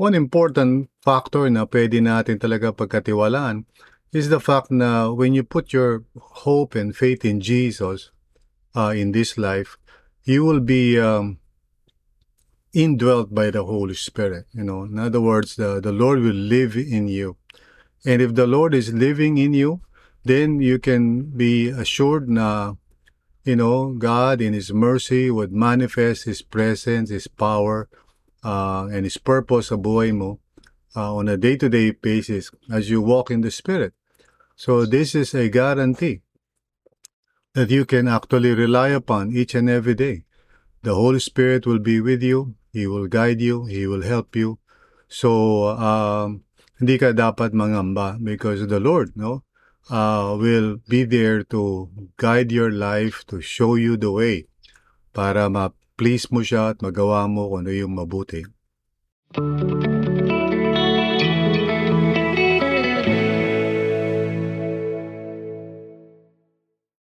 one important factor na pwede natin talaga pagkatiwalaan is the fact na when you put your hope and faith in Jesus uh, in this life, you will be um, indwelt by the Holy Spirit. You know, in other words, the, the Lord will live in you. And if the Lord is living in you, then you can be assured na, you know, God in His mercy would manifest His presence, His power, uh, and His purpose sa buhay mo uh, on a day-to-day basis as you walk in the Spirit. So this is a guarantee that you can actually rely upon each and every day. The Holy Spirit will be with you. He will guide you. He will help you. So, um, hindi ka dapat mangamba because the Lord, no, uh, will be there to guide your life, to show you the way para ma-please mo siya at magawa mo kung ano yung mabuti.